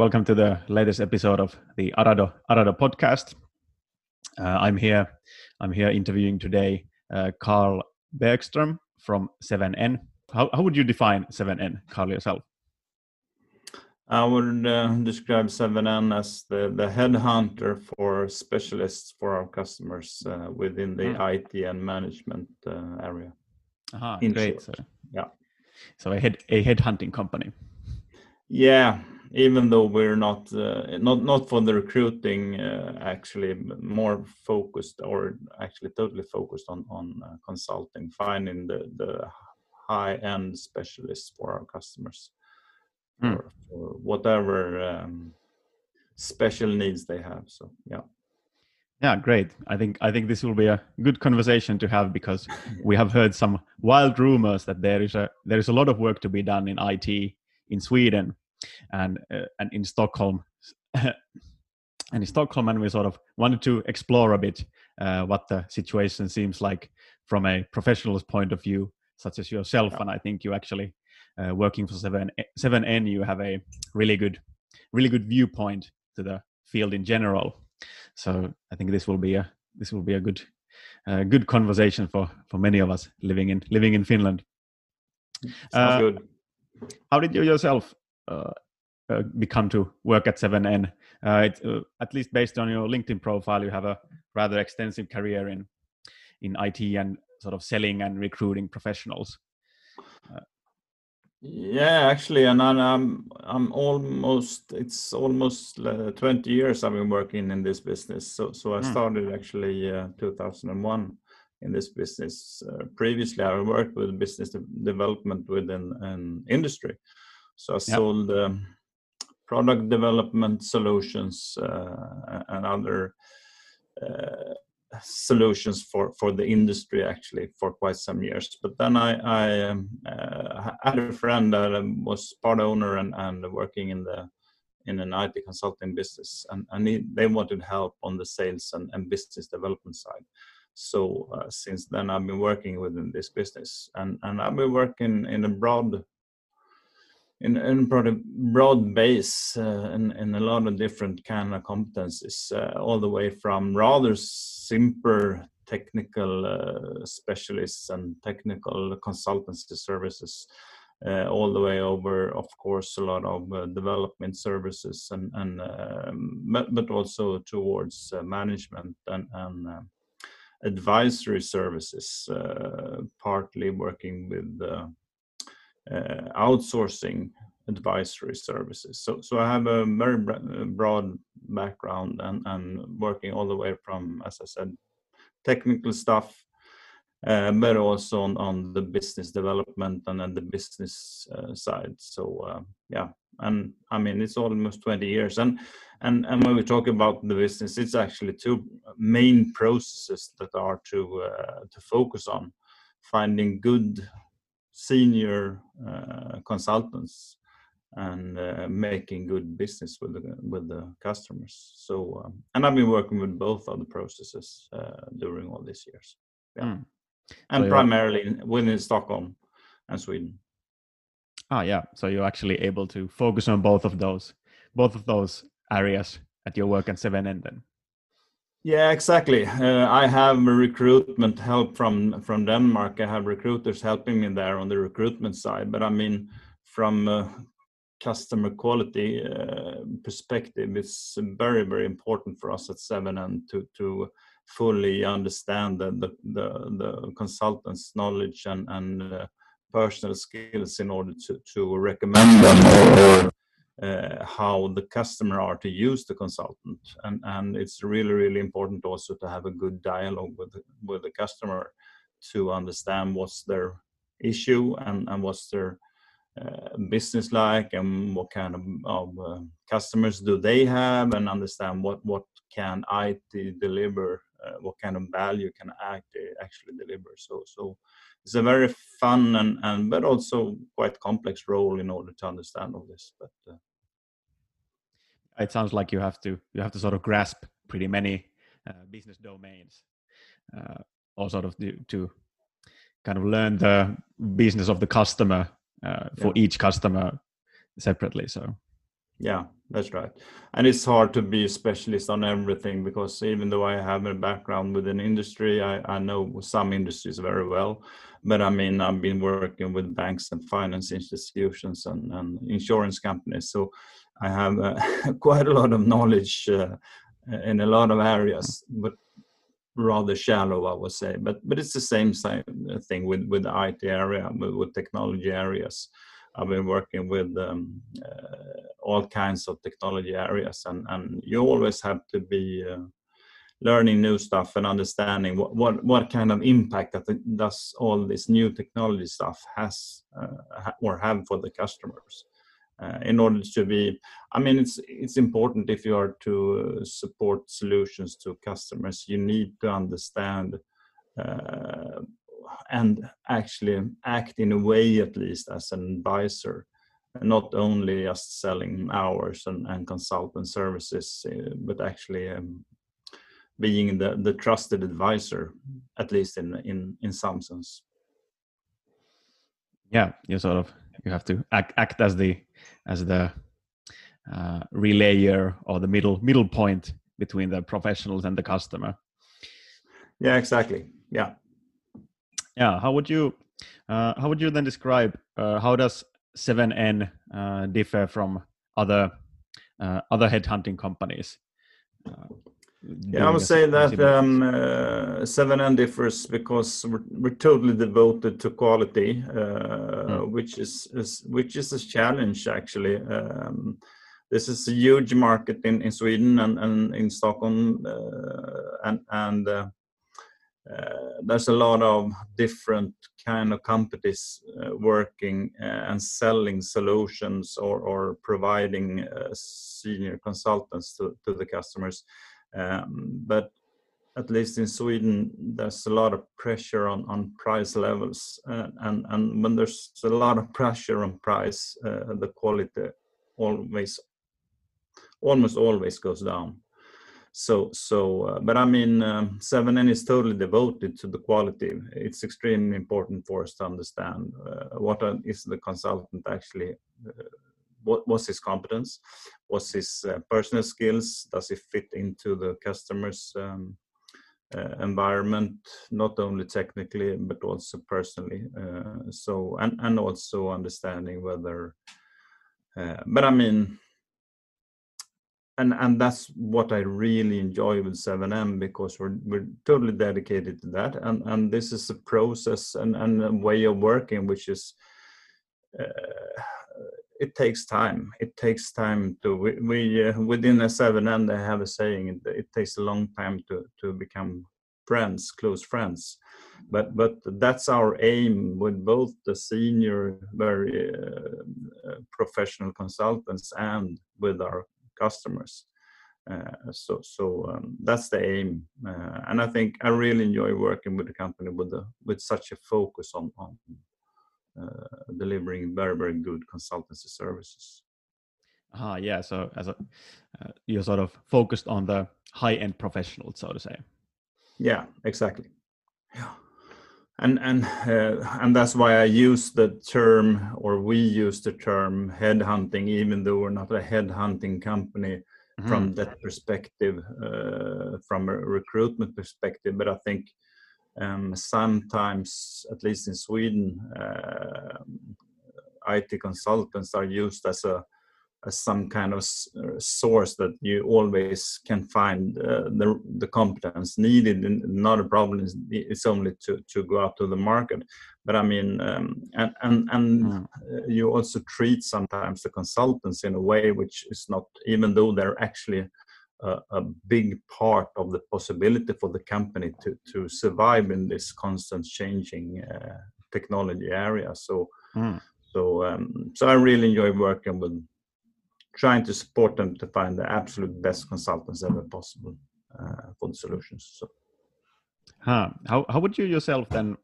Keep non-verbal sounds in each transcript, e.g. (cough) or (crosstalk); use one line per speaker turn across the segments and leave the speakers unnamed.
welcome to the latest episode of the Arado Arado podcast. Uh, I'm here. I'm here interviewing today uh, Carl Bergström from 7N. How, how would you define 7N, Carl, yourself?
I would uh, describe 7N as the, the headhunter for specialists for our customers uh, within the mm. IT and management uh, area.
Aha, great. So, yeah. So a head a headhunting company.
Yeah, even though we're not uh, not not for the recruiting uh, actually more focused or actually totally focused on on uh, consulting finding the the high end specialists for our customers mm. for, for, whatever um, special needs they have. So yeah.
Yeah great. I think i think this will be a good conversation to have because we have heard some wild rumors that there is a there is a lot of work to be done in it in sweden and uh, and in Stockholm. (laughs) and in Stockholm, and we sort of wanted to explore a bit uh, what the situation seems like from a professional's point of view, such as yourself. Yeah. And I think you actually uh, working for seven seven N, you have a really good, really good viewpoint to the field in general. So I think this will be a this will be a good uh, good conversation for for many of us living in living in Finland.
Sounds uh, good.
How did you yourself become to work at 7N. Uh, it, at least based on your LinkedIn profile, you have a rather extensive career in in IT and sort of selling and recruiting professionals.
Yeah, actually, and I'm I'm almost it's almost 20 years I've been working in this business. So so I hmm. started actually uh, 2001 in this business. Uh, previously, I worked with business development within an industry. So I sold um, product development solutions uh, and other uh, solutions for for the industry actually for quite some years. But then I, I um, uh, had a friend that um, was part owner and, and working in the in an IT consulting business, and, and he, they wanted help on the sales and, and business development side. So uh, since then, I've been working within this business, and and I've been working in a broad in, in broad, base uh, in, in a lot of different kind of competencies, uh, all the way from rather simple technical uh, specialists and technical consultancy services, uh, all the way over, of course, a lot of uh, development services and, and um, but, but also towards uh, management and, and advisory services, partly working with outsourcing advisory services. So, so I have a very broad background and, and working all the way from, as I said, technical stuff, uh, but also on, on the business development and then the business uh, side. So uh, yeah, and I mean it's almost 20 years. And and and when we talk about the business, it's actually two main processes that are to uh, to focus on: finding good senior uh, consultants and uh, making good business with the with the customers. So um, and I've been working with both of the processes uh, during all these years. Yeah, mm. and so primarily within Stockholm and Sweden.
Ah, yeah. So you're actually able to focus on both of those, both of those areas at your work at 7N then.
Yeah, exactly. Uh, I have recruitment help from from Denmark. I have recruiters helping me there on the recruitment side. But I mean, from a customer quality uh, perspective, it's very very important for us at 7N to to fully understand the the the, the consultants' knowledge and and uh, personal skills in order to to recommend them or uh, how the customer are to use the consultant. And and it's really really important also to have a good dialogue with the, with the customer to understand what's their issue and and what's their uh, business like and what kind of, of uh, customers do they have and understand what what can IT deliver uh, what kind of value can IT actually deliver. So so it's a very fun and, and but also quite complex role in order to understand all this. But uh,
it sounds like you have to you have to sort of grasp pretty many uh, business domains uh, or sort of to, to, kind of learn the business of the customer uh, for yeah. each customer separately so
yeah, that's right. And it's hard to be a specialist on everything because even though I have a background within industry, I, I know some industries very well. But I mean, I've been working with banks and finance institutions and, and insurance companies. So I have uh, (laughs) quite a lot of knowledge uh, in a lot of areas, but rather shallow, I would say. But but it's the same thing with with the IT area, with, with technology areas. I've been working with um, uh, all kinds of technology areas, and, and you always have to be uh, learning new stuff and understanding what, what, what kind of impact that the, does all this new technology stuff has uh, or have for the customers. Uh, in order to be, I mean, it's it's important if you are to support solutions to customers, you need to understand uh, and actually act in a way at least as an advisor not only just selling hours and, and consultant services uh, but actually um, being the, the trusted advisor at least in in in some sense.
Yeah you sort of you have to act, act as the as the uh, relayer or the middle middle point between the professionals and the customer.
Yeah exactly. Yeah.
Yeah, how would you uh, how would you then describe uh, how does 7N uh, differ from other uh, other headhunting companies?
Uh, yeah, I would say that um, 7N differs because we're, we're, totally devoted to quality, mm. which is, is, which is a challenge actually. Um, this is a huge market in, in Sweden and, and in Stockholm, and and uh, there's a lot of different kind of companies uh, working uh, and selling solutions or, or providing senior consultants to, to the customers. Um, but at least in Sweden, there's a lot of pressure on, on price levels. Uh, and, and when there's a lot of pressure on price, uh, the quality always, almost always goes down so so uh, but i mean um, 7n is totally devoted to the quality it's extremely important for us to understand uh, what is the consultant actually uh, what was his competence? What's his uh, personal skills? Does he fit into the customer's um, uh, environment? Not only technically but also personally uh, so and and also understanding whether but i mean and and that's what I really enjoy with 7N because we're we're totally dedicated to that, and and this is a process and and a way of working which is. Uh, it takes time. It takes time to we, we uh, within a 7N they have a saying. It, it, takes a long time to to become friends, close friends. But but that's our aim with both the senior, very uh, uh professional consultants and with our customers. Uh, so so um, that's the aim, uh, and I think I really enjoy working with the company with the with such a focus on on delivering very very good consultancy services.
Ah, yeah. So as a uh, you're sort of focused on the high end professionals, so to say.
Yeah, exactly. Yeah and and uh, and that's why I use the term, or we use the term headhunting, even though we're not a headhunting company mm-hmm. from that perspective, uh, from a recruitment perspective. But I think um, sometimes, at least in Sweden, uh, IT consultants are used as a as some kind of uh, source that you always can find uh, the, the competence needed. And not a problem. It's only to, to go out to the market. But i mean um, and and, and mm. you also treat sometimes the consultants in a way which is not even though they're actually a, a big part of the possibility for the company to, to survive in this constant changing uh, technology area so mm. so um, so i really enjoy working with trying to support them to find the absolute best consultants ever possible uh, for the solutions. So,
huh. how how would you yourself then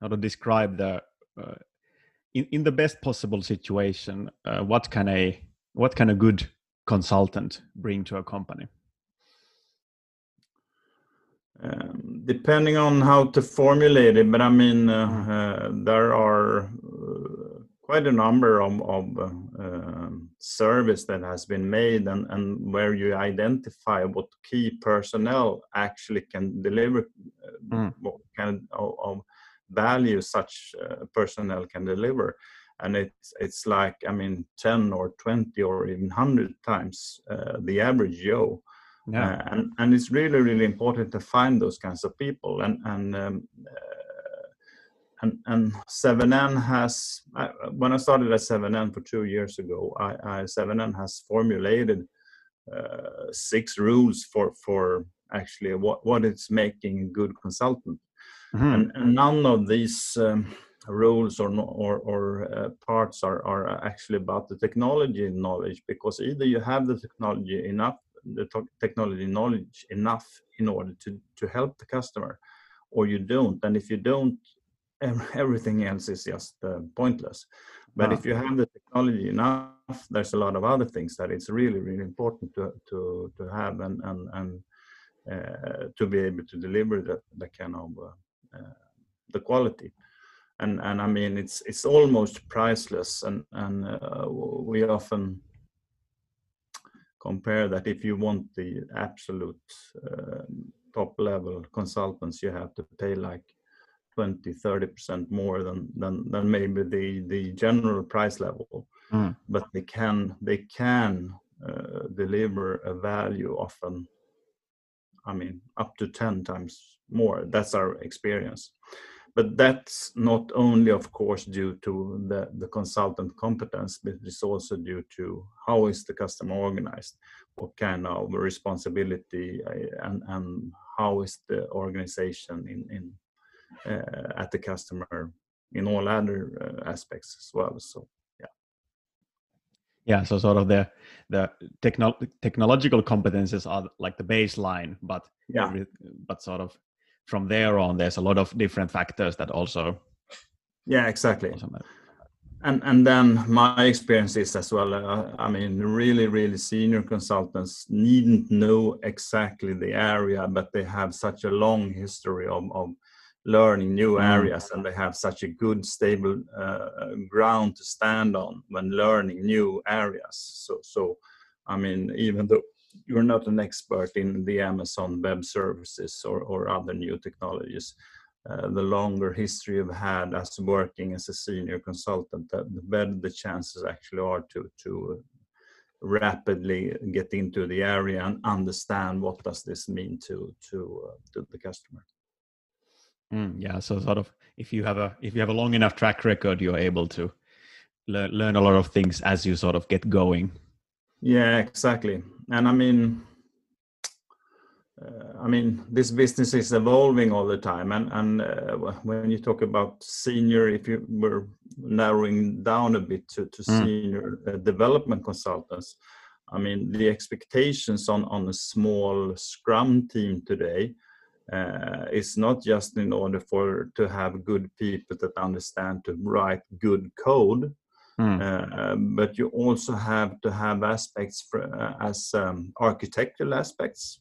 how to describe the uh, in in the best possible situation? Uh, what can a what can a good consultant bring to a company?
Um, depending on how to formulate it, but I mean, uh, uh, there are uh, quite a number of, of uh, um, service that has been made and, and where you identify what key personnel actually can deliver mm. what kind of, of value such uh, personnel can deliver and it's it's like i mean 10 or 20 or even 100 times uh, the average joe yeah. Uh, and and it's really really important to find those kinds of people and and um, and, and 7N has, when I started at 7N for two years ago, I, I 7N has formulated uh, six rules for, for actually what, what is making a good consultant. Mm-hmm. And, and, none of these um, rules or, or, or uh, parts are, are actually about the technology knowledge because either you have the technology enough, the technology knowledge enough in order to, to help the customer or you don't. And if you don't, (laughs) everything else is just uh, pointless. But if you have the technology enough, there's a lot of other things that it's really, really important to to to have and and and uh, to be able to deliver that that kind of uh, uh, the quality. And and I mean it's it's almost priceless. And and uh, we often compare that if you want the absolute um, top level consultants, you have to pay like 20 30% more than than than maybe the the general price level mm. but they can they can uh, deliver a value often i mean up to 10 times more that's our experience but that's not only of course due to the the consultant competence but it's also due to how is the customer organized what kind of responsibility uh, and and how is the organization in in uh, at the customer in all other uh, aspects as well. So yeah.
Yeah, so sort of the the techno- technological competences are like the baseline, but yeah, but sort of from there on, there's a lot of different factors that also.
Yeah, exactly. Also and and then my experience is as well uh, i mean really really senior consultants needn't know exactly the area but they have such a long history of, of learning new mm. areas and they have such a good stable uh, ground to stand on when learning new areas so so i mean even though you're not an expert in the amazon web services or, or other new technologies uh, the longer history you've had as working as a senior consultant the better the chances actually are to to rapidly get into the area and understand what does this mean to to uh, to the customer
Mm, yeah, so sort of if you have a if you have a long enough track record, you're able to learn learn a lot of things as you sort of get going.
Yeah, exactly. And I mean, uh, I mean, this business is evolving all the time. And and uh, when you talk about senior, if you were narrowing down a bit to to mm. senior uh, development consultants, I mean, the expectations on on a small Scrum team today uh, is not just in order for to have good people that understand to write good code mm. uh, but you also have to have aspects for, uh, as um, architectural aspects.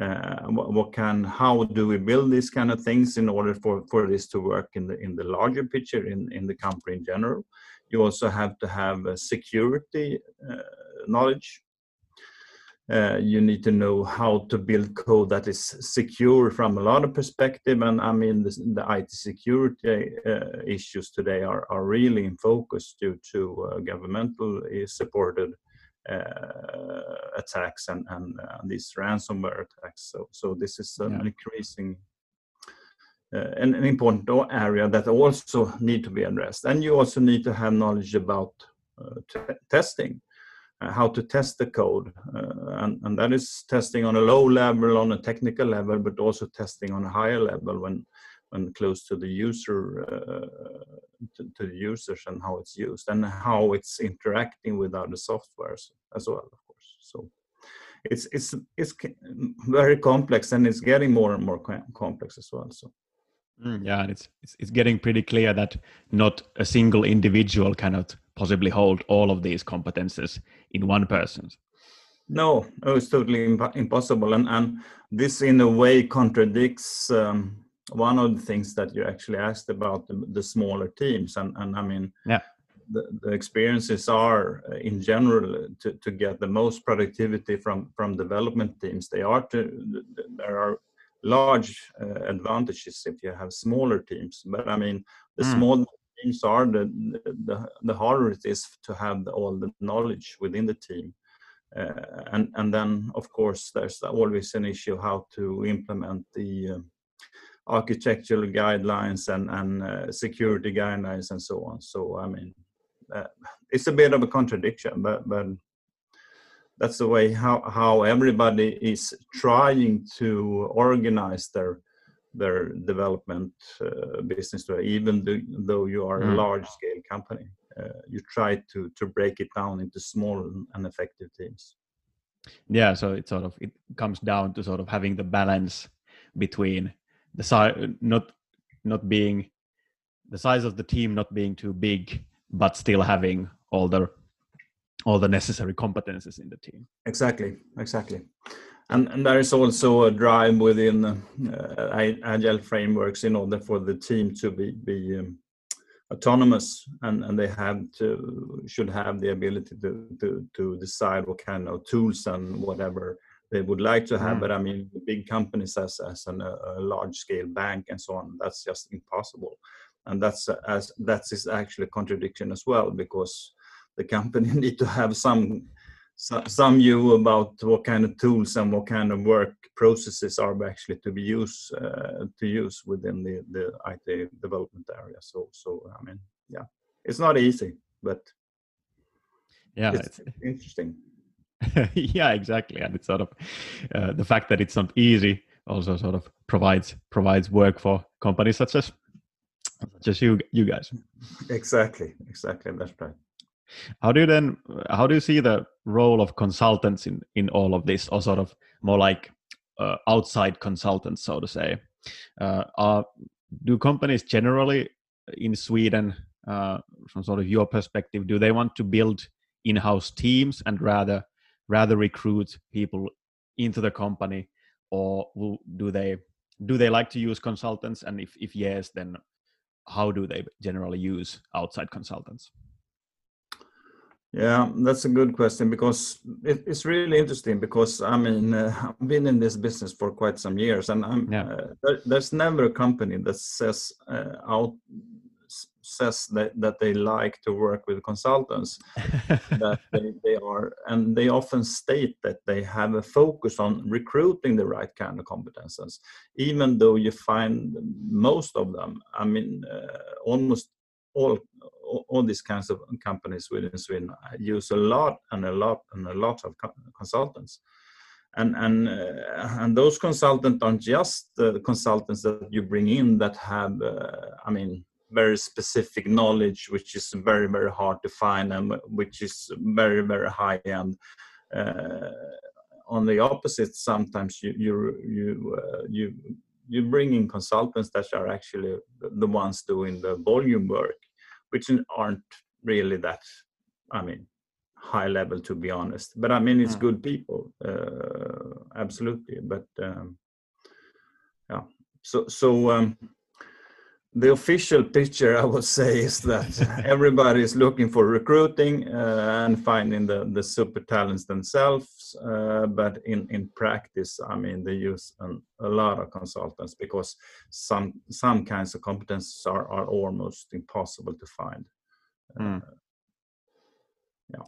Uh, what, what, can how do we build these kind of things in order for for this to work in the in the larger picture in in the company in general? You also have to have security uh, knowledge uh, you need to know how to build code that is secure from a lot of perspective. And i mean the, the it security uh, issues today are, are really in focus due to uh, governmental supported uh, attacks and, and uh, these ransomware attacks. So so this is an yeah. increasing uh, an, an, important area that also need to be addressed. And you also need to have knowledge about testing. uh, how to test the code. Uh, and, and that is testing on a low level, on a technical level, but also testing on a higher level when when close to the user uh, to, to, the users and how it's used and how it's interacting with other softwares as well of course so it's it's it's very complex and it's getting more and more complex as well so
mm, yeah and it's, it's it's getting pretty clear that not a single individual cannot possibly hold all of these competences in one person?
No it's totally imp- impossible and and this in a way contradicts um, one of the things that you actually asked about the, the, smaller teams and and i mean
yeah.
the, the, experiences are uh, in general to, to get the most productivity from from development teams. They are to there are large uh, advantages if you have smaller teams but i mean the mm. small teams are the, the the harder it is to have all the knowledge within the team. Uh, and and then of course there's always an issue how to implement the uh, architectural guidelines and and uh, security guidelines and so on. So i mean uh, it's a bit of a contradiction but but that's the way how how everybody is trying to organize their their development uh, business even though you are mm. a large scale company uh, you try to to break it down into small and effective teams.
Yeah so it sort of it comes down to sort of having the balance between the size not not being the size of the team not being too big but still having all the all the necessary competences in the team.
Exactly exactly and, and there is also a drive within uh, agile frameworks in order for the team to be be um, autonomous and, and they have to should have the ability to, to to decide what kind of tools and whatever they would like to have mm. but i mean big companies as as an, a large scale bank and so on that's just impossible and that's as that is actually a contradiction as well because the company (laughs) need to have some some view about what kind of tools and what kind of work processes are actually to be used uh, to use within the the IT development area. So so I mean yeah, it's not easy, but
yeah,
it's, it's interesting. (laughs)
yeah, exactly, and it's sort of uh, the fact that it's not easy also sort of provides provides work for companies such as such as you you guys.
Exactly, exactly. That's right.
How do you then how do you see the role of consultants in in all of this, or sort of more like uh, outside consultants, so to say? Uh, are, do companies generally in Sweden, uh, from sort of your perspective, do they want to build in-house teams and rather rather recruit people into the company, or do they do they like to use consultants? And if if yes, then how do they generally use outside consultants?
Yeah, that's a good question because it, it's really interesting because I mean uh, (laughs) I've been in this business for quite some years and yeah. uh, there, there's never a company that says uh, out says that, that they like to work with consultants (laughs) that they, they are and they often state that they have a focus on recruiting the right kind of competences even though you find most of them i mean uh, almost all all these kinds of companies within Sweden use a lot and a lot and a lot of consultants. And and uh, and those consultants aren't just the consultants that you bring in that have, uh, I mean, very specific knowledge, which is very very hard to find and which is very very high end. Uh, on the opposite, sometimes you you you uh, you you bring in consultants that are actually the ones doing the volume work which aren't really that, I mean, high level to be honest. But I mean, it's mm. good people, uh, absolutely. But um, yeah, so so um, the official picture I would say is that (laughs) everybody is looking for recruiting uh, and finding the the super talents themselves. Uh, but in in practice, I mean, they use an, a lot of consultants because some some kinds of competences are are almost impossible to find.
Mm. yeah,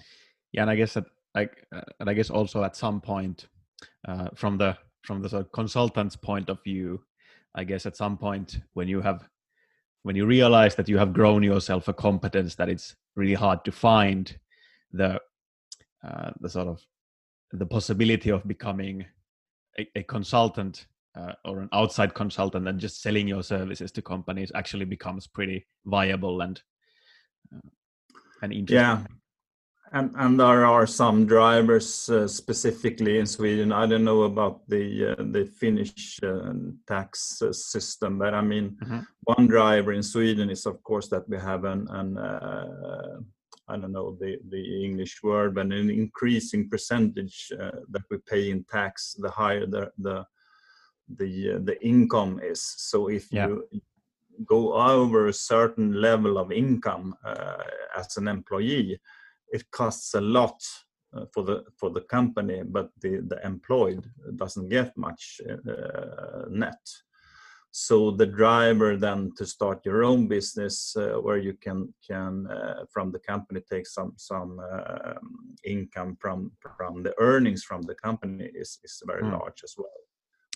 yeah, and I guess that like, uh, and I guess also at some point, uh, from the from the sort of consultant's point of view, I guess at some point when you have when you realize that you have grown yourself a competence that it's really hard to find the uh, the sort of the possibility of becoming a, a consultant uh, or an outside consultant and just selling your services to companies actually becomes pretty viable and uh, and interesting.
Yeah, and, and there are some drivers uh, specifically in Sweden. I don't know about the uh, the Finnish uh, tax uh, system, but I mean, mm-hmm. one driver in Sweden is of course that we have an, an uh, I don't know the the English word, but an increasing percentage uh, that we pay in tax, the higher the the the the income is. So if yeah. you go over a certain level of income uh, as an employee, it costs a lot uh, for the for the company, but the the employed doesn't get much uh, net. So the driver then to start your own business uh, where you can can uh, from the company take some some uh, income from from the earnings from the company is is very mm. large as well.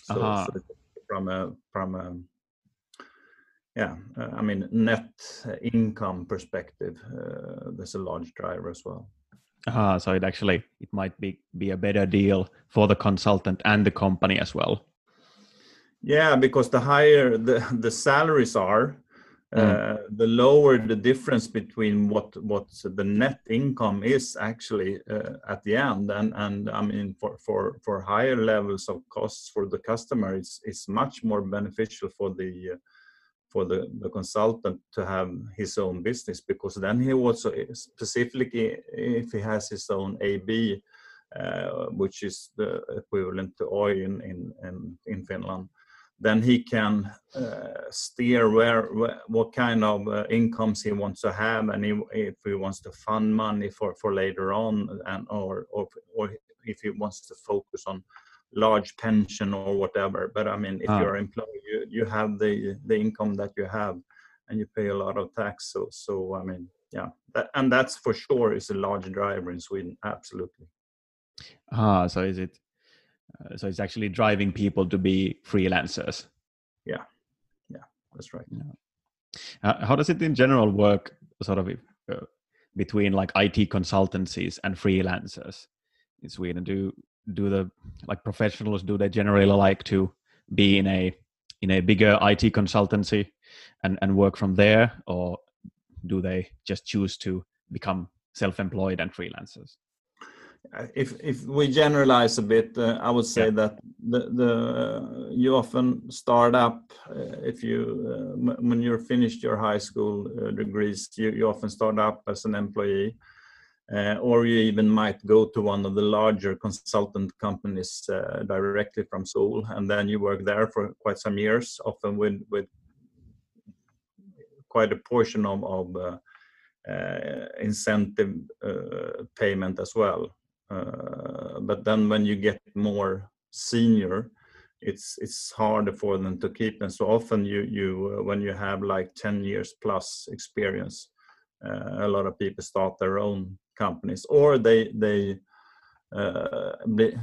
So, uh-huh. so, from a from a yeah, uh, I mean net income perspective, uh, there's a large driver as well.
Uh, so it actually it might be be a better deal for the consultant and the company as well.
Yeah, because the higher the the salaries are, mm. uh, the lower the difference between what what the net income is actually uh, at the end, and and I mean for for for higher levels of costs for the customer, it's it's much more beneficial for the for the, the consultant to have his own business because then he also specifically if he has his own AB, uh, which is the equivalent to Oy in, in, in, in Finland, then he can uh, steer where, where, what kind of uh, incomes he wants to have and he, if he wants to fund money for, for later on and or, or, or if he wants to focus on large pension or whatever. But I mean, if ah. you're employed, you, you have the the income that you have, and you pay a lot of tax. So so I mean, yeah, that, and that's for sure is a large driver in Sweden. Absolutely.
Ah, so is it? Uh, so it's actually driving people to be freelancers.
Yeah, yeah, that's right. Yeah.
Uh, how does it in general work, sort of, uh, between like IT consultancies and freelancers in Sweden? Do do the like professionals do they generally like to be in a in a bigger IT consultancy and and work from there or do they just choose to become self-employed and freelancers
uh, if if we generalize a bit uh, i would say yeah. that the the uh, you often start up uh, if you uh, when you're finished your high school uh, degrees you, you often start up as an employee uh, or you even might go to one of the larger consultant companies uh, directly from school, and then you work there for quite some years, often with with quite a portion of, of uh, uh incentive uh, payment as well. Uh, but then when you get more senior, it's it's harder for them to keep them. So often you you when you have like 10 years plus experience, a lot of people start their own companies or they they uh, be,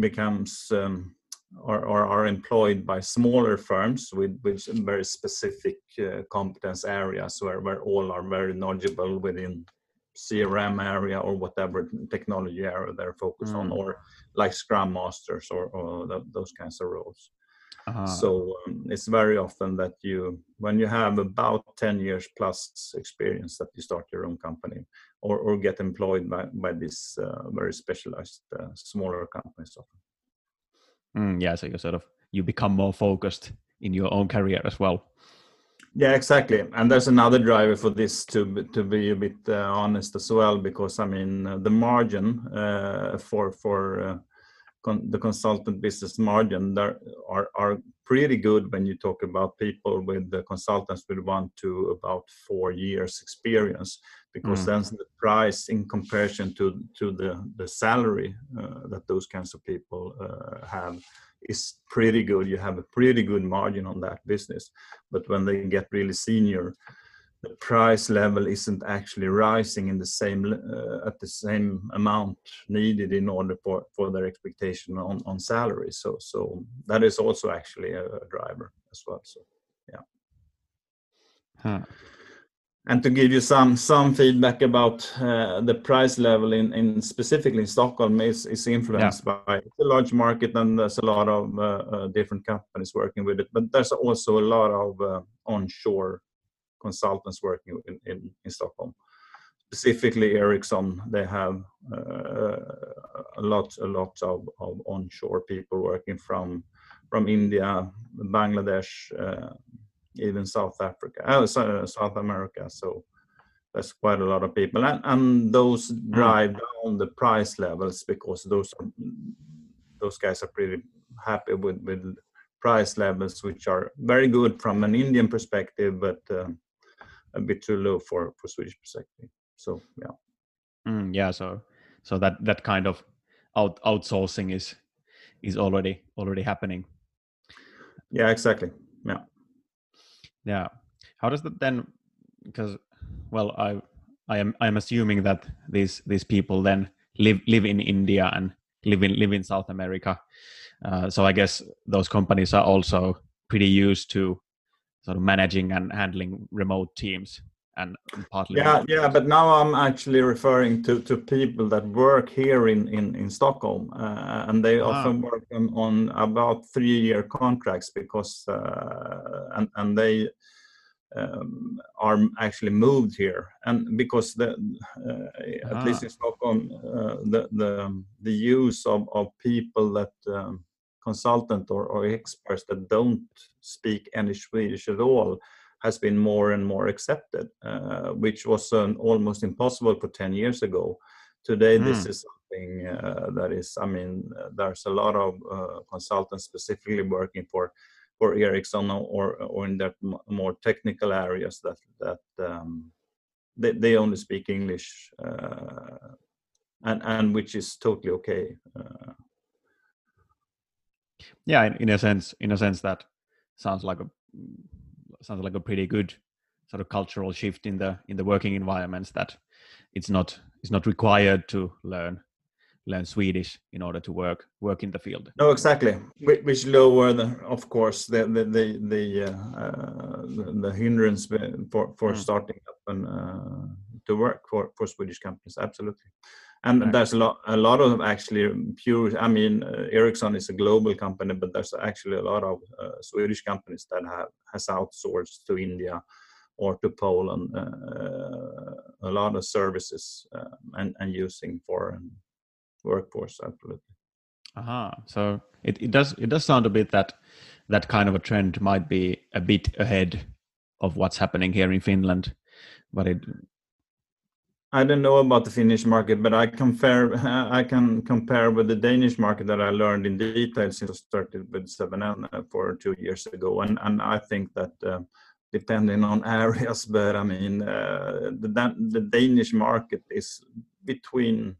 becomes um, or, or, are employed by smaller firms with, with very specific uh, competence areas where, where all are very knowledgeable within CRM area or whatever technology area they're focused mm. on, or like Scrum Masters or, or those kinds of roles. Uh-huh. So um, it's very often that you, when you have about 10 years plus experience, that you start your own company or, or get employed by, by these uh, very specialized uh, smaller companies.
Mm, yeah, so you sort of you become more focused in your own career as well.
Yeah, exactly. And there's another driver for this to to be a bit uh, honest as well, because I mean uh, the margin uh, for for uh, con- the consultant business margin there are are pretty good when you talk about people with the consultants with one to about four years experience because mm. then the price in comparison to to the the salary uh, that those kinds of people uh, have is pretty good you have a pretty good margin on that business but when they get really senior the price level isn't actually rising in the same uh, at the same amount needed in order for for their expectation on on salary. So so that is also actually a, a driver as well so yeah. Huh. And to give you some some feedback about uh, the price level in, in specifically in Stockholm is, is influenced yeah. by the large market and there's a lot of uh, uh, different companies working with it, but there's also a lot of uh, onshore consultants working in, in, in, Stockholm. Specifically, Ericsson, they have uh, a lot a lot of, of onshore people working from from India, Bangladesh uh, even South Africa, uh, South America. So that's quite a lot of people, and, and those hmm. drive mm. down the price levels because those are, those guys are pretty happy with with price levels, which are very good from an Indian perspective, but um, a bit too low for for Swedish perspective. So yeah.
Mm, yeah. So so that that kind of out outsourcing is is already already happening.
Yeah. Exactly. Yeah.
Yeah. How does that then? Because well, I I am I am assuming that these these people then live live in India and live in live in South America. Uh, so I guess those companies are also pretty used to sort of managing and handling remote teams and partly
yeah yeah but now i'm actually referring to to people that work here in in, in stockholm uh, and they ah. often work on, on about three year contracts because uh, and and they um, are actually moved here, and because the uh, at least in Stockholm, uh, the the the use of of people that um, consultant or, or experts that don't speak any Swedish at all has been more and more accepted, uh, which was um, almost impossible for 10 years ago. Today, mm. this hmm. is something uh, that is, I mean, uh, there's a lot of uh, consultants specifically working for for Ericsson or or in that more technical areas that that um, they, they only speak English uh, and and which is totally okay.
Yeah, in, in, a sense, in a sense that sounds like a sounds like a pretty good sort of cultural shift in the in the working environments that it's not it's not required to learn learn Swedish in order to work work in the field.
No, exactly. Which lower, the, of course, the the the the, uh, uh, the hindrance for for mm. starting up and uh, to work for for Swedish companies. Absolutely. And right. there's a lot, a lot of actually pure. I mean, uh, Ericsson is a global company, but there's actually a lot of uh, Swedish companies that have has outsourced to India or to Poland uh, a lot of services and and using foreign workforce absolutely
uh-huh. so it, it does it does sound a bit that that kind of a trend might be a bit ahead of what's happening here in finland but it
I don't know about the Finnish market, but I compare (laughs) I can compare with the Danish market that I learned in detail since I started with 7N uh, for two years ago, and and I think that uh, depending on (laughs) areas, but I mean uh, the the Danish market is between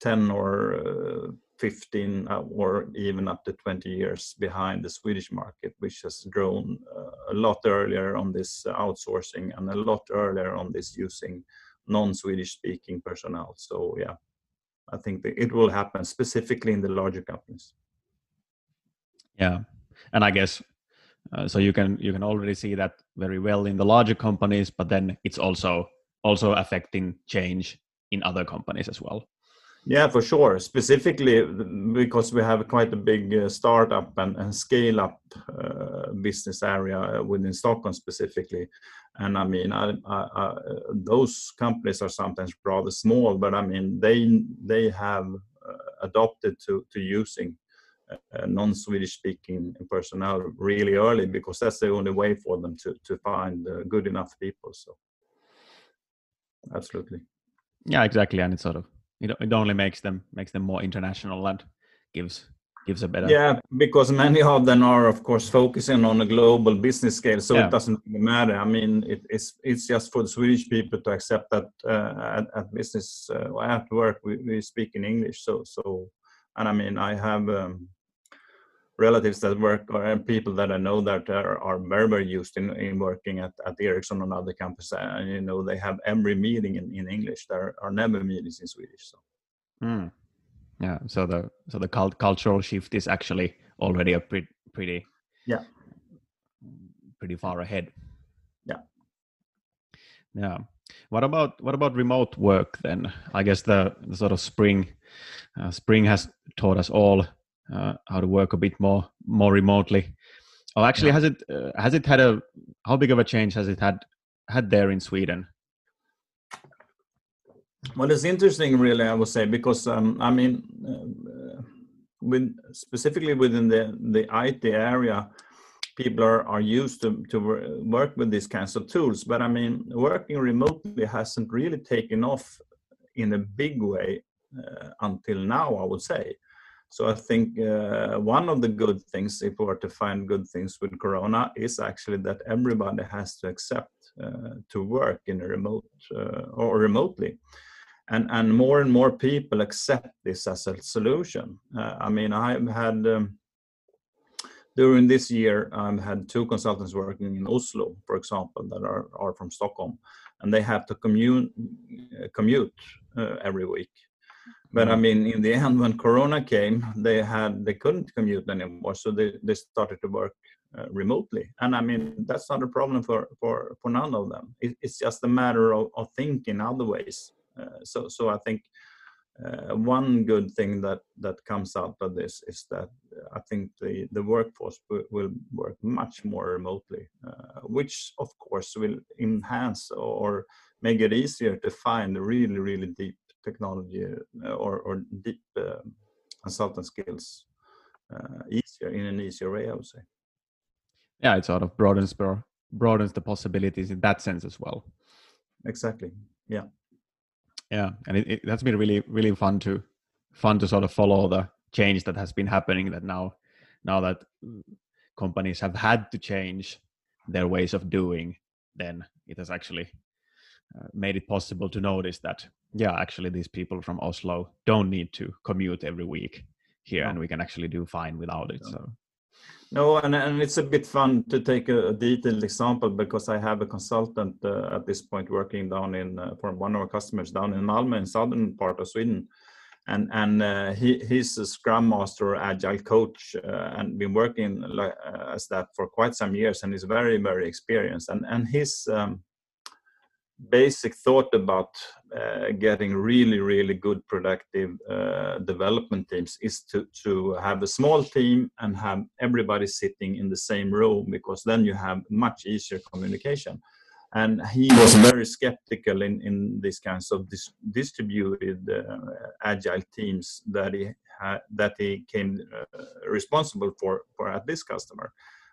10 or uh, 15 uh, or even up to 20 years behind the Swedish market, which has grown uh, a lot earlier on this outsourcing and a lot earlier on this using non-Swedish speaking personnel. So yeah, I think it will happen specifically in the larger companies.
Yeah, and I guess uh, so you can you can already see that very well in the larger companies, but then it's also also affecting change in other companies as well.
Yeah, for sure. Specifically because we have quite a big uh, startup and, and scale up uh, business area within Stockholm specifically. And I mean, I, I, I, those companies are sometimes rather small, but I mean, they they have uh, adopted to to using uh, non-Swedish speaking personnel really early because that's the only way for them to to find uh, good enough people. So, absolutely.
Yeah, exactly, and it's sort of it, it only makes them makes them more international and gives gives a better
yeah because many of them are of course focusing on a global business scale so yeah. it doesn't really matter i mean it, it's it's just for the swedish people to accept that uh, at, at, business uh, at work we, we speak in english so so and i mean i have um, relatives that work or people that I know that are, are very very used in, in working at, at Ericsson and other campuses and you know they have every meeting in, in English. There are never meetings in Swedish so.
Mm. yeah so the so the cult, cultural shift is actually already a pretty pretty
yeah.
pretty far ahead.
Yeah.
Yeah. What about what about remote work then? I guess the, the sort of spring uh, spring has taught us all uh, how to work a bit more more remotely. Oh, actually, yeah. has it uh, has it had a how big of a change has it had had there in Sweden?
Well, it's interesting, really, I would say, because um, I mean, uh, with specifically within the the IT area, people are, are used to, to work with these kinds of tools. But I mean, working remotely hasn't really taken off in a big way uh, until now, I would say. So I think uh, one of the good things, if we were to find good things with Corona, is actually that everybody has to accept uh, to work in a remote uh, or remotely. And, and more and more people accept this as a solution. Uh, I mean, I've had um, during this year, I've had two consultants working in Oslo, for example, that are, are from Stockholm, and they have to commute commute uh, every week but I mm. mean, in the end, when Corona came, they had they couldn't commute anymore, so they, they started to work uh, remotely. And I mean, that's not a problem for for for none of them. It, it's just a matter of, of thinking other ways. Uh, so so I think uh, one good thing that that comes out of this is that I think the the workforce will work much more remotely, uh, which of course will enhance or make it easier to find really really deep technology uh, or, or deep uh, consultant skills uh, easier in an easier way, I would say.
Yeah, it sort of broadens broadens the possibilities in that sense as well.
Exactly. Yeah.
Yeah, and it, it, that's been really really fun to fun to sort of follow the change that has been happening. That now now that companies have had to change their ways of doing, then it has actually uh, made it possible to notice that yeah actually these people from oslo don't need to commute every week here no. and we can actually do fine without it so.
No and, and it's a bit fun to take a, a detailed example because i have a consultant uh, at this point working down in uh, for one of our customers down in malmö in southern part of sweden. And and uh, he he's a scrum master agile coach uh, and been working like, uh, as that for quite some years and is very very experienced. And and his um, basic thought about uh, getting really really good productive uh, development teams is to to have a small team and have everybody sitting in the same room because then you have much easier communication. And he was very skeptical in in these kinds of dis- distributed uh, agile teams that he had that he came uh, responsible for for at this customer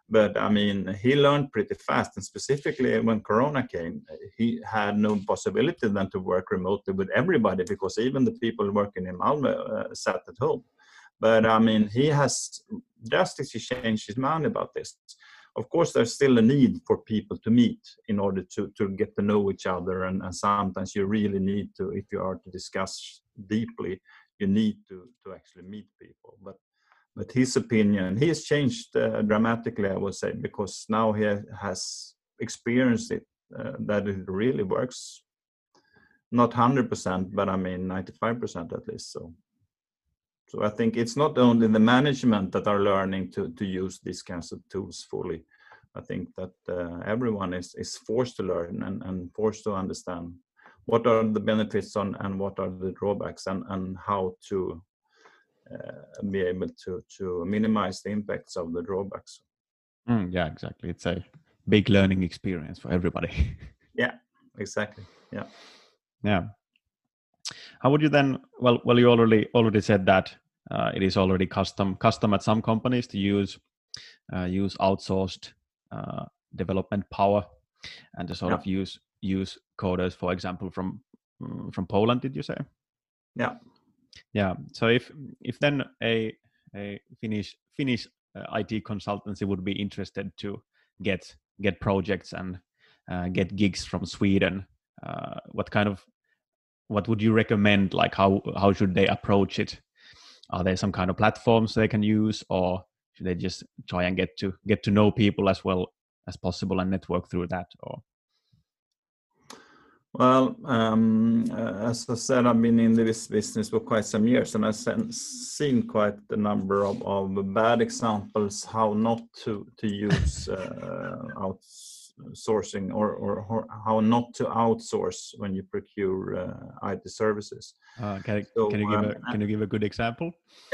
but I mean, he learned pretty fast, and specifically when Corona came, he had no possibility then to work remotely with everybody because even the people working in Malmö uh, sat at home. But I mean, he has drastically changed his mind about this. Of course, there's still a need for people to meet in order to, to get to know each other, and, and sometimes you really need to, if you are to discuss deeply, you need to, to actually meet people. But but his opinion he has changed uh, dramatically i would say because now he has experienced it uh, that it really works. Not 100% but i mean 95% at least so. So i think it's not only the management that are learning to to use these kinds of tools fully. I think that uh, everyone is is forced to learn and, and forced to understand what are the benefits on and what are the drawbacks and and how to be able to to minimize the impacts of the drawbacks.
Mm, yeah, exactly. It's a big learning experience for everybody. (laughs)
yeah, exactly. Yeah.
Yeah. How would you then? Well, well, you already already said that uh, it is already custom custom at some companies to use uh, use outsourced uh, development power and to sort yeah. of use use coders, for example, from mm, from Poland. Did you say?
Yeah,
yeah so if if then a a finnish finnish uh, it consultancy would be interested to get get projects and uh, get gigs from sweden uh, what kind of what would you recommend? Like how how should they approach it? Are there some kind of platforms they can use or should they just try and get to get to know people as well as possible and network through that or
well, um, uh, as I said, I've been in this business for quite some years, and I've seen quite a number of, of bad examples how not to to use uh, out sourcing or, or, or, how not to outsource when you procure uh, IT services.
Uh, can, so, can, you give um, a, can you give a good example? (laughs)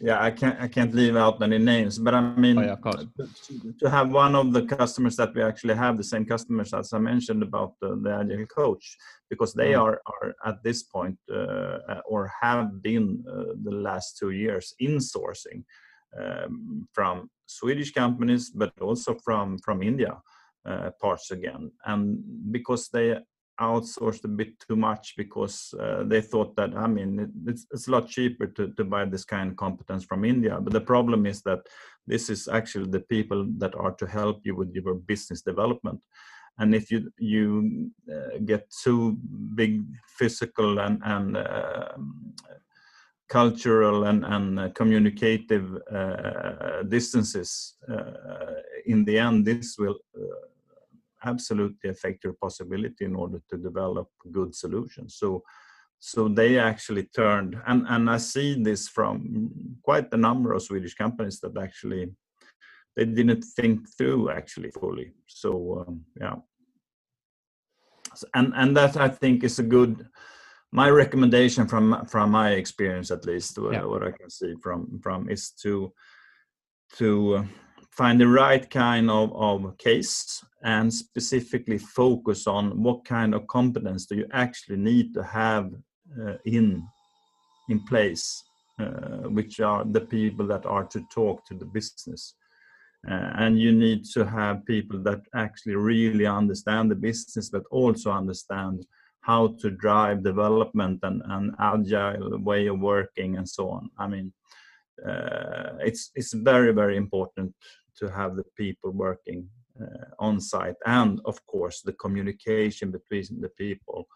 yeah, I can't I can't leave out any names, but I mean,
oh, yeah, to,
to, have one of the customers that we actually have the same customers as I mentioned about the, the agile coach, because they mm. are are at this point uh, or have been uh, the last two years in sourcing um, from Swedish companies, but also from from India uh, parts again, and because they outsourced a bit too much because uh, they thought that I mean it's, it's a lot cheaper to, to buy this kind of competence from India. But the problem is that this is actually the people that are to help you with your business development. And if you you uh, get too big physical and and uh, cultural and, and uh, communicative uh, distances, uh, in the end, this will absolutely affect your possibility in order to develop good solutions. So, so they actually turned, and, and I see this from quite a number of Swedish companies that actually they didn't think through actually fully. So um, yeah, and and that I think is a good. My recommendation from from my experience, at least, yeah. what, what I can see from from is to to find the right kind of, of case and specifically focus on what kind of competence do you actually need to have uh, in in place uh, which are the people that are to talk to the business. Uh, and you need to have people that actually really understand the business but also understand how to drive development and, and agile way of working and so on. I mean uh, it's it's very very important to have the people working uh, on site and of course the communication between the people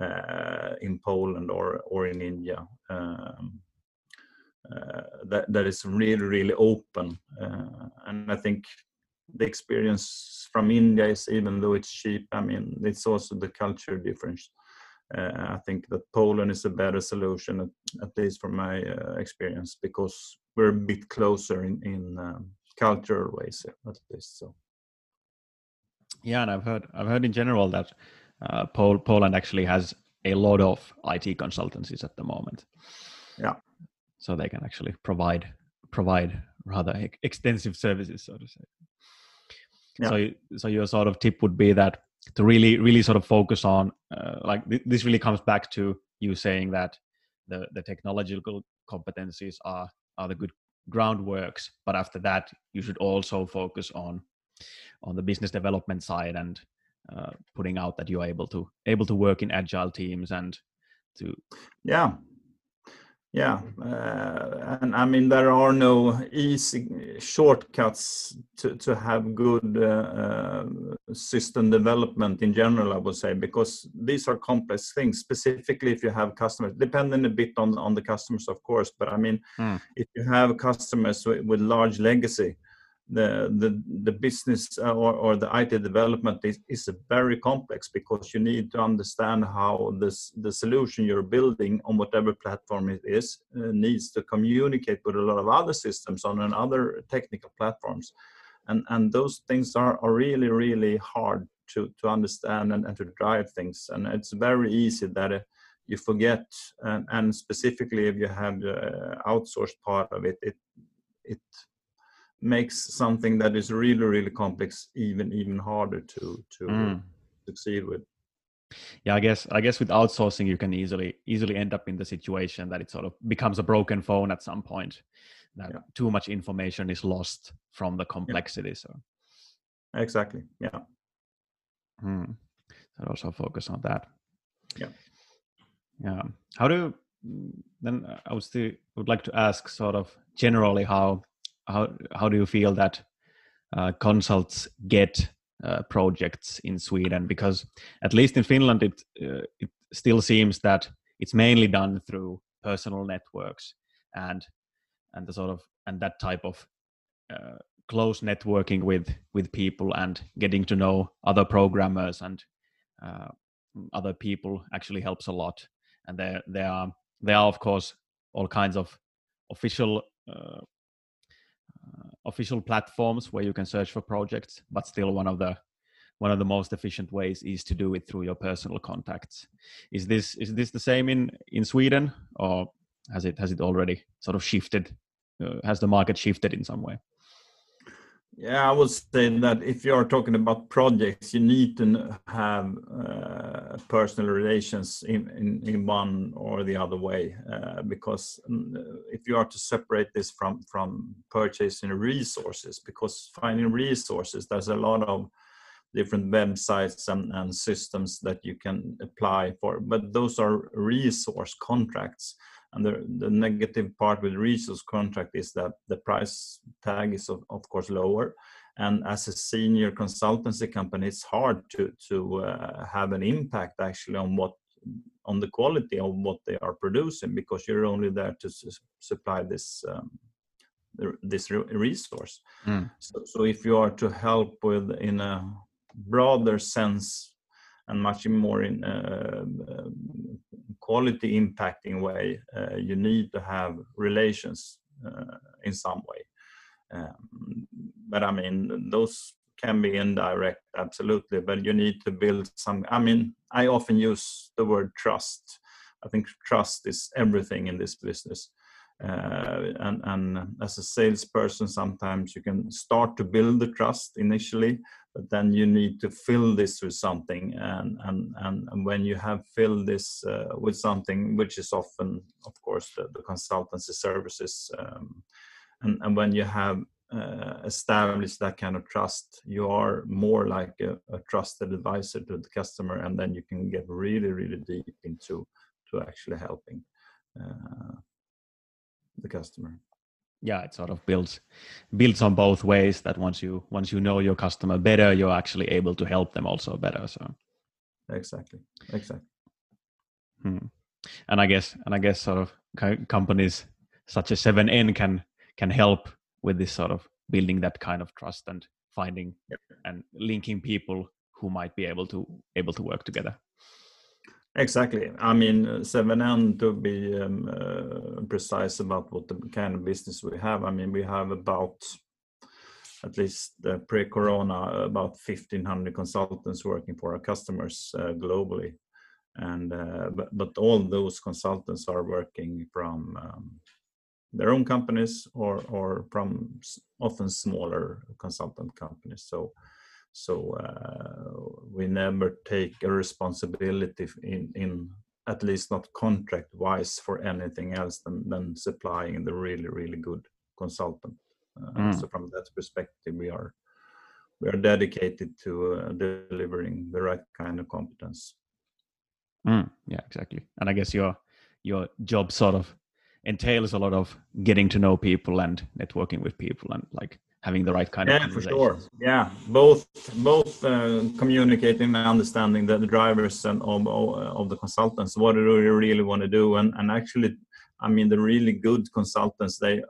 uh, in Poland or or in India um, uh, that that is really really open uh, and I think the experience from India is even though it's cheap I mean it's also the culture difference. Uh, I think that Poland is a better solution at, at least from my uh, experience because we're a bit closer in in um, cultural ways at least so.
Yeah and i've heard i've heard in general that uh, Pol- poland actually has a lot of it consultancies at the moment.
Yeah.
So they can actually provide provide rather extensive services so to say. Yeah. so so your sort of tip would be that to really really sort of focus on uh, like th- this really comes back to you saying that the the technological competencies are are the good groundworks but after that you should also focus on on the business development side and uh, putting out that you're able to able to work in agile teams and to
yeah yeah uh, and i mean there are no easy shortcuts to, to have good uh, uh, system development in general i would say because these are complex things specifically if you have customers depending a bit on on the customers of course but i mean mm. if you have customers with, with large legacy the the the business uh, or, or the IT development is, is very complex because you need to understand how this the solution you're building on whatever platform it is uh, needs to communicate with a lot of other systems on other technical platforms. And and those things are, are really really hard to to understand and, and to drive things. And it's very easy that uh, you forget and, and specifically if you have the outsourced part of it it it makes something that is really really complex even even harder to to mm. succeed with
yeah i guess i guess with outsourcing you can easily easily end up in the situation that it sort of becomes a broken phone at some point that yeah. too much information is lost from the complexity yeah. so
exactly yeah
hmm. so also focus on that
yeah
yeah how do then i would still would like to ask sort of generally how how how do you feel that uh, consults get uh, projects in Sweden? Because at least in Finland, it uh, it still seems that it's mainly done through personal networks and and the sort of and that type of uh, close networking with with people and getting to know other programmers and uh, other people actually helps a lot. And there there are there are of course all kinds of official uh, official platforms where you can search for projects, but still one of the one of the most efficient ways is to do it through your personal contacts. Is this is this the same in in Sweden, or has it has it already sort of shifted? Uh, has the market shifted in some way?
Yeah, I would say that if you are talking about projects, you need to have uh, personal relations in, in, in one or the other way, uh, because if you are to separate this from from purchasing resources, because finding resources, there's a lot of different websites and, and systems that you can apply for but those are resource contracts and the, the negative part with resource contract is that the price tag is of, of course lower and as a senior consultancy company it's hard to to uh, have an impact actually on what on the quality of what they are producing because you're only there to su- supply this um, this re- resource mm. so, so if you are to help with in a broader sense and much more in uh, quality impacting way uh, you need to have relations uh, in some way. Um, but i mean those can be indirect absolutely but you need to build some i mean i often use the word trust. I think trust is everything in this business. Uh, and, and as a salesperson sometimes you can start to build the trust initially but then you need to fill this with something and and and, and when you have filled this uh, with something which is often of course the, the consultancy services um, and, and when you have uh, establish that kind of trust, you are more like a, a, trusted advisor to the customer, and then you can get really, really deep into to actually helping uh, the customer.
Yeah, it sort of builds builds on both ways. That once you once you know your customer better, you're actually able to help them also better. So
exactly, exactly.
Hmm. And I guess and I guess sort of companies such as 7N can can help with this sort of building that kind of trust and finding yep. and linking people who might be able to able to work together
exactly i mean 7n to be um, uh, precise about what the kind of business we have i mean we have about at least uh, pre-corona about 1500 consultants working for our customers uh, globally and uh, but, but all those consultants are working from um, their own companies or or from often smaller consultant companies. So so uh, we never take a responsibility in in at least not contract wise for anything else than than supplying the really really good consultant. Uh, mm. So from that perspective, we are we are dedicated to uh, delivering the right kind of competence.
Mm, yeah, exactly. And I guess your your job sort of entails a lot of getting to know people and networking with people and like having the right kind of.
yeah,
of
for sure yeah both both uh, communicating and understanding the, the drivers and of, of the consultants what do we really want to do and and actually i mean the really good consultants they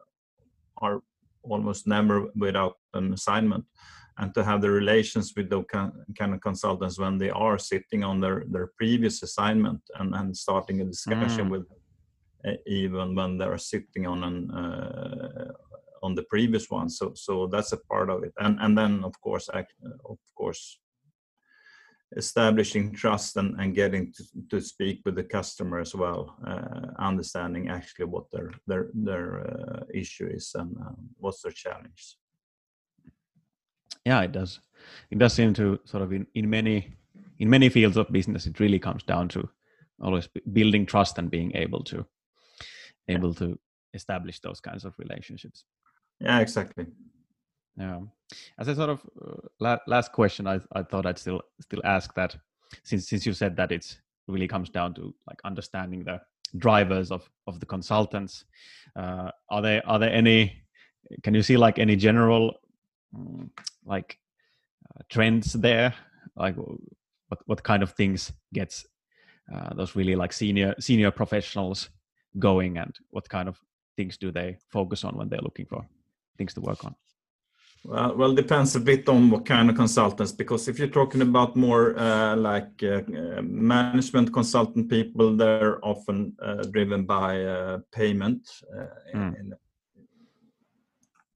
are almost never without an assignment and to have the relations with those kind of consultants when they are sitting on their their previous assignment and and starting a discussion mm. with even when they're sitting on an uh, on the previous one. So so that's a part of it, and and then of course of course establishing trust and, and getting to, to speak with the customer as well, uh, understanding actually what their their their uh, issue is and um, what's their challenge.
Yeah, it does. It does seem to sort of in, in many in many fields of business, it really comes down to always building trust and being able to able to establish those kinds of relationships
yeah exactly.
Yeah. As a sort of uh, la- last question I, I thought i'd still still ask that since since you said that it's really comes down to like understanding the drivers of of the consultants uh, are there are there any can you see like any general um, like uh, trends there? Like what what kind of things gets uh, those really like senior senior professionals going and what kind of things do they focus on when they're looking for things to work on?
Well, well, depends a bit on what kind of consultants. Because if you're talking about more uh, like uh, management consultant people, they're often uh, driven by uh, payment mm. in,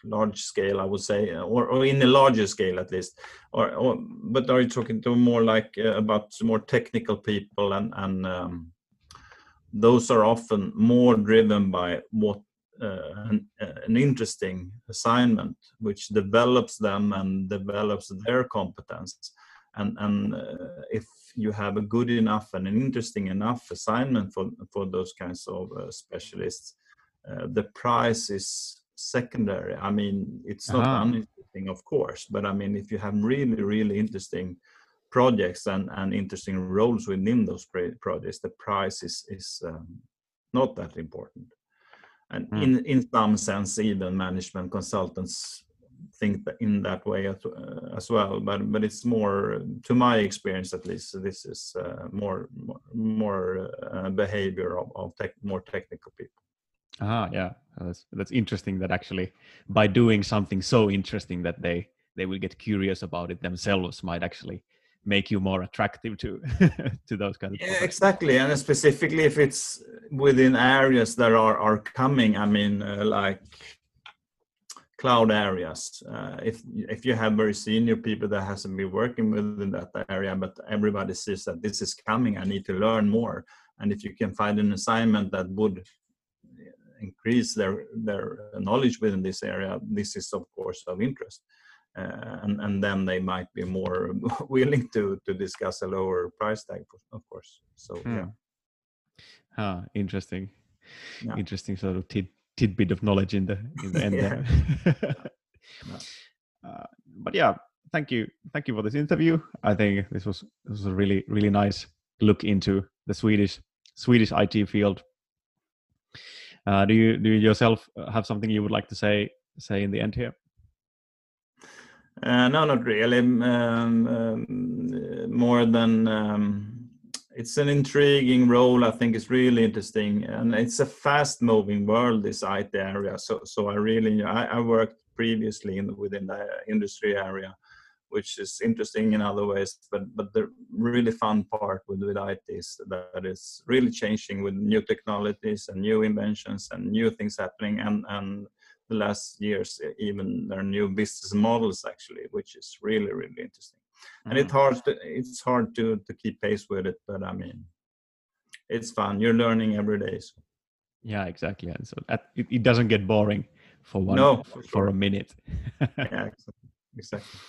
large scale, I would say, or, or in a larger scale at least. Or, or but are you talking to more like uh, about more technical people and and um, those are often more driven by what an, an, interesting assignment which develops them and develops their competence and and uh, if you have a good enough and an interesting enough assignment for for those kinds of uh, specialists uh, the price is secondary i mean it's not uh-huh. uninteresting of course. But I mean, if you have really, really interesting projects and, and interesting roles within those projects, the price is is um, not that important. And mm. in in some sense, even management consultants think that in that way as, uh, as, well. But but it's more, to my experience at least, this is uh, more more uh, behavior of, of tech, more technical people.
Ah, yeah, that's that's interesting. That actually, by doing something so interesting that they they will get curious about it themselves, might actually make you more attractive to (laughs) to those kind of
yeah, exactly and specifically if it's within areas that are are coming i mean uh, like cloud areas. Uh, if if you have very senior people that hasn't been working within that area but everybody sees that this is coming i need to learn more. And if you can find an assignment that would increase their their knowledge within this area this is of course of interest and and then they might be more (laughs) willing to to discuss a lower price tag of course. So hmm. yeah.
Ah interesting. Yeah. interesting sort of tid- tidbit of knowledge in the in the (laughs) end there. (laughs) Uh, but yeah thank you thank you for this interview. I think this was this was a really really nice look into the swedish swedish it field. Uh, do you do you yourself have something you would like to say say in the end here
uh, no, not really. Um, um, more than um, it's an intriguing role. I think it's really interesting, and it's a fast-moving world. This IT area. So, so I really I, I worked previously in, within the industry area, which is interesting in other ways. But but the really fun part with with IT is that it's really changing with new technologies and new inventions and new things happening, and and the last years even their new business models actually which is really really interesting mm-hmm. and it's mm. hard to, it's hard to to keep pace with it but i mean it's fun you're learning every day so.
yeah exactly and so that, it, it doesn't get boring for one no, for, for a minute (laughs)
yeah exactly. exactly